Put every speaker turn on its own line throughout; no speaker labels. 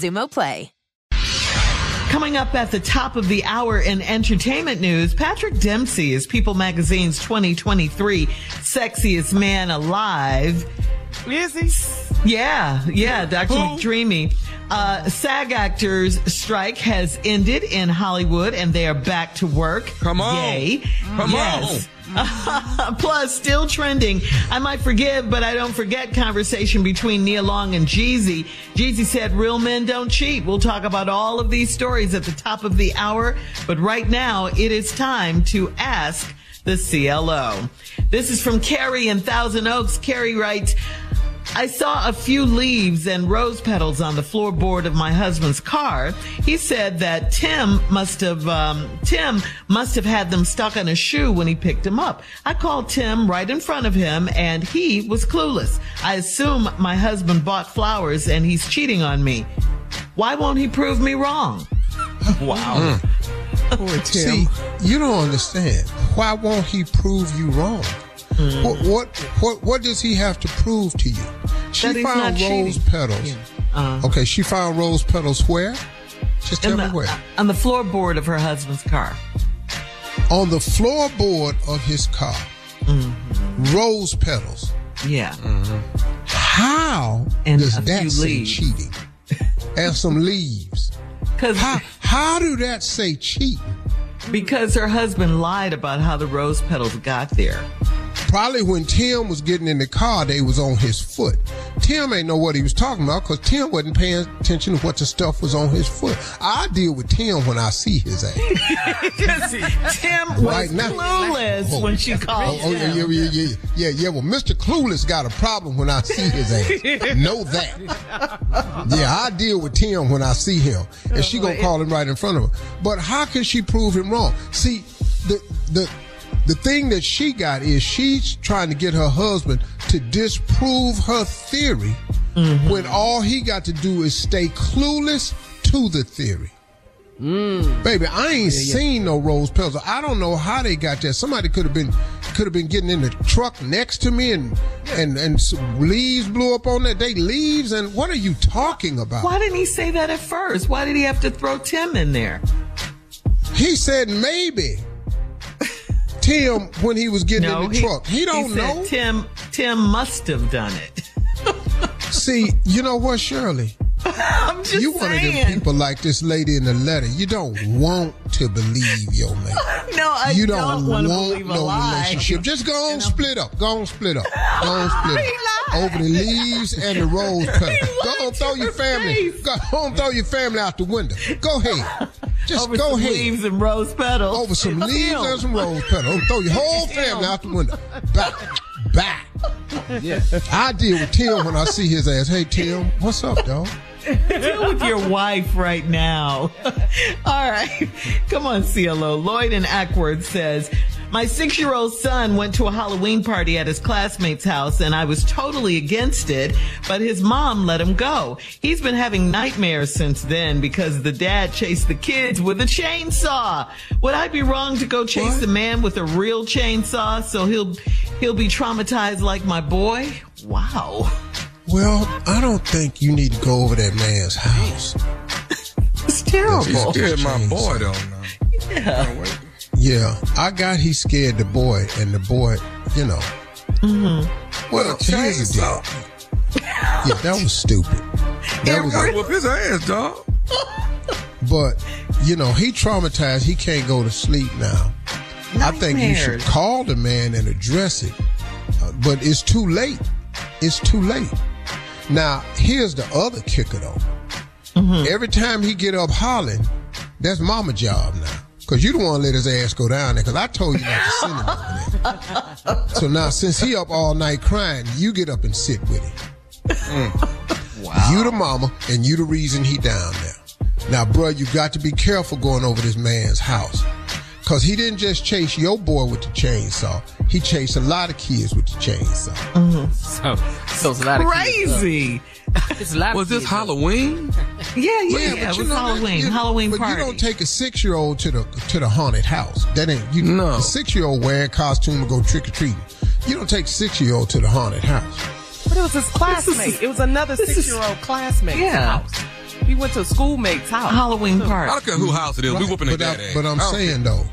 Xumo Play.
Coming up at the top of the hour in entertainment news, Patrick Dempsey is People Magazine's 2023 Sexiest Man Alive.
Is he?
Yeah, yeah, Dr. McDreamy. Uh, SAG actors strike has ended in Hollywood and they are back to work.
Come on.
Yay.
Come
yes. Plus, still trending. I might forgive, but I don't forget conversation between Nia Long and Jeezy. Jeezy said, real men don't cheat. We'll talk about all of these stories at the top of the hour. But right now, it is time to ask the CLO. This is from Carrie in Thousand Oaks. Carrie writes, I saw a few leaves and rose petals on the floorboard of my husband's car. He said that Tim must have um, Tim must have had them stuck on his shoe when he picked them up. I called Tim right in front of him, and he was clueless. I assume my husband bought flowers and he's cheating on me. Why won't he prove me wrong?
Wow.
Boy, Tim. See, you don't understand. Why won't he prove you wrong? Mm. What, what what what does he have to prove to you? She found rose cheating. petals. Yeah. Uh, okay, she found rose petals where? Just tell
the,
me where.
On the floorboard of her husband's car.
On the floorboard of his car. Mm-hmm. Rose petals.
Yeah.
Mm-hmm. How
and
does that say
leaves.
cheating? and some leaves. Cause How, how do that say cheating?
Because her husband lied about how the rose petals got there.
Probably when Tim was getting in the car, they was on his foot. Tim ain't know what he was talking about because Tim wasn't paying attention to what the stuff was on his foot. I deal with Tim when I see his ass.
Tim was
Right now.
clueless
Oh.
when she oh, called
Oh, yeah, yeah, yeah, yeah, yeah, yeah. Well, Mr. Clueless got a problem when I see his ass. know that. Yeah, I deal with Tim when I see him, and she gonna call him right in front of her. But how can she prove him wrong? See, the the the thing that she got is she's trying to get her husband to disprove her theory mm-hmm. when all he got to do is stay clueless to the theory. Mm. Baby, I ain't seen no rose petals. I don't know how they got there. Somebody could have been could have been getting in the truck next to me and and and some leaves blew up on that. They leaves and what are you talking about?
Why didn't he say that at first? Why did he have to throw Tim in there?
He said maybe. Tim when he was getting
No,
in the truck. He don't
said
know.
Tim Tim must have done it.
See, you know what, Shirley?
I'm just
you one of
saying.
them people like this lady in the letter. You don't want to believe your man.
No, I
you
don't,
don't,
want to
want
believe a
no
lie.
relationship. Just go on, split up. Go on, split up. Go on, split up. over the leaves and the rose petal. Go on, throw your family. Go on, throw your family out the window. Go ahead. Just
Over
go
some
ahead.
leaves and rose petals.
Over some leaves and some rose petals. Throw your whole family out the window. Back, back.
Yeah.
I deal with Tim when I see his ass. Hey Tim, what's up, dog?
Deal with your wife right now. All right. Come on, CLO. Lloyd and Acworth says, my six year old son went to a Halloween party at his classmate's house and I was totally against it, but his mom let him go. He's been having nightmares since then because the dad chased the kids with a chainsaw. Would I be wrong to go chase the man with a real chainsaw so he'll, he'll be traumatized like my boy? Wow.
Well, I don't think you need to go over that man's house.
It's terrible.
He scared my boy though. Now.
Yeah.
Yeah, I got he scared the boy, and the boy, you know.
Mm-hmm.
Well, here's the deal. Yeah, that was stupid. That was
Gotta whoop his ass, dog.
But you know, he traumatized. He can't go to sleep now. I think you should call the man and address it. Uh, but it's too late. It's too late. Now, here's the other kicker though.
Mm-hmm.
Every time he get up hollering, that's mama job now. Cause you don't want to let his ass go down there. Cause I told you not to send him over there. So now, since he up all night crying, you get up and sit with him.
Wow.
You the mama, and you the reason he down there. Now, bruh, you got to be careful going over this man's house. Cause he didn't just chase your boy with the chainsaw. He chased a lot of kids with the chainsaw. Uh-huh.
So, so it's a lot of
Crazy.
it's a lot of
Was this
kids,
Halloween?
Yeah, yeah,
Yeah,
yeah. It was
know,
Halloween.
you-
Halloween
but
party.
you don't take a six year old to the to the haunted house. That ain't you.
No.
A six year old wearing costume to go trick or treating. You don't take six year old to the haunted house.
But it was his classmate. It was another six-year-old classmate.
Yeah.
house. He went to a schoolmate's house.
Halloween party.
I don't care who house it is. We
Right.
whooping
but,
their
I,
ass.
but I'm saying
care.
though,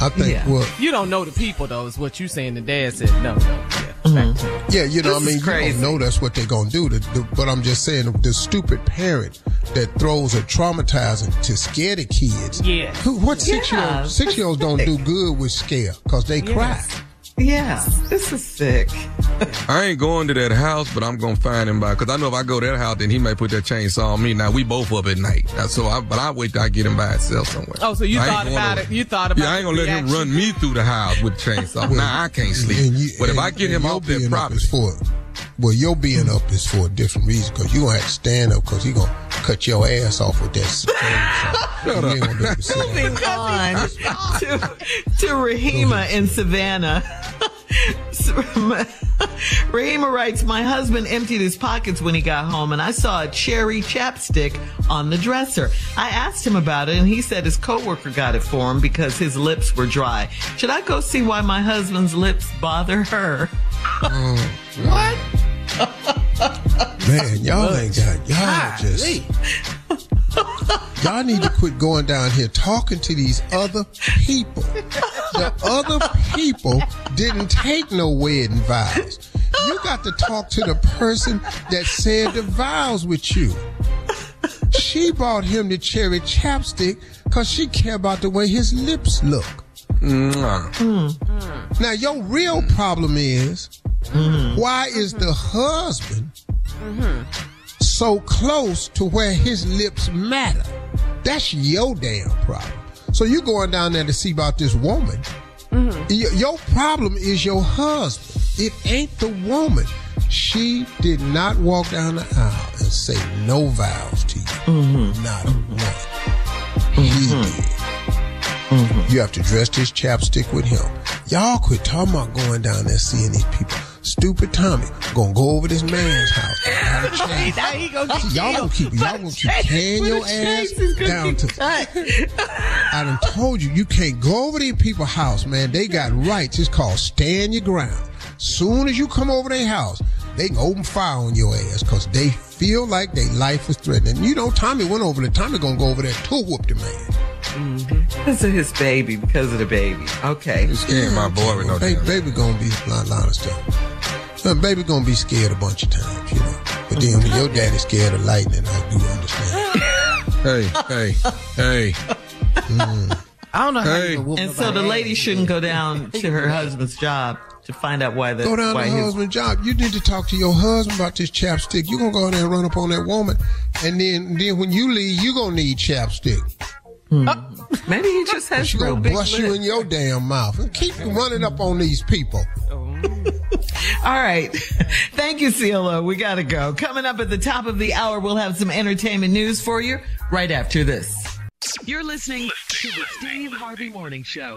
I think
Yeah.
well,
You don't know the people though, is what you saying. The dad said no, no. Yeah.
Mm-hmm.
yeah, you know,
This
I mean,
is
you don't know that's what they're gonna do. The, the, but I'm just saying, the stupid parent that throws a traumatizing to scare the kids.
Yeah.
Who, what six year
Yeah,
olds? Six year olds don't do good with scare because they cry.
Yeah, this is sick.
I ain't going to that house, but I'm gonna find him by because I know if I go to that house, then he may put that chainsaw on me. Now we both up at night. Now, so I, but I wait till I get him by himself somewhere.
Oh, so you
I
thought about
over-
it? You thought about
Yeah, I ain't gonna let him run me through the house with the chainsaw. now I can't sleep.
And you-
but if
and-
I get him
your
off that
being up
property,
for well, your being up is for a different reason because you're gonna have to stand up because he gonna cut your ass off with that chainsaw. You ain't gonna be able to.
Moving on to, to Rahima in Savannah. Rahima writes, My husband emptied his pockets when he got home, and I saw a cherry chapstick on the dresser. I asked him about it, and he said his coworker got it for him because his lips were dry. Should I go see why my husband's lips bother her? Oh, what?
Man, y'all ain't got y'all just y'all need to quit going down here talking to these other people. The other people didn't take no wedding vows. You got to talk to the person that said the vows with you. She bought him the cherry chapstick because she care about the way his lips look.
Mwah.
Now, your real problem is mm-hmm. why is the husband mm-hmm. so close to where his lips matter? That's your damn problem. So you going down there to see about this woman. Mm-hmm. Y- Your problem is your husband. It ain't the woman. She did not walk down the aisle and say no vows to you. Mm-hmm. Not a mm-hmm. one. He did. Mm-hmm. You have to dress this chapstick with him. Y'all quit talking about going down there seeing these people. Stupid Tommy gonna go over this man's house.
Now he gonna get
y'all gonna keep y'all gonna keep carrying your ass down to. I done told you you can't go over these people's house, man. They got rights. It's called stand your ground. Soon as you come over their house, they can open fire on your ass because they feel like their life is threatened. And you know, Tommy went over there. Tommy gonna go over there to whoop the man. Mm-hmm.
Because of his baby, because of the baby. Okay.
You scaring my boy with no
Baby, baby gonna be a lot, lot of stuff. Baby gonna be scared a bunch of times, you know. But then when your daddy's scared of lightning, I do understand.
Hey, hey, hey.
I don't know how
Hey.
you
And so the lady
ass.
shouldn't go down to her husband's job to find out why the
go down to
his,
husband job. You need to talk to your husband about this chapstick. You're gonna go in there and run up on that woman, and then then when you leave, you gonna need chapstick.
Hmm. Maybe he just has
She
real
gonna
big
bust you in your damn mouth and keep running up on these people.
All right. Thank you, CLO. We got to go. Coming up at the top of the hour, we'll have some entertainment news for you right after this.
You're listening to the Steve Harvey Morning Show.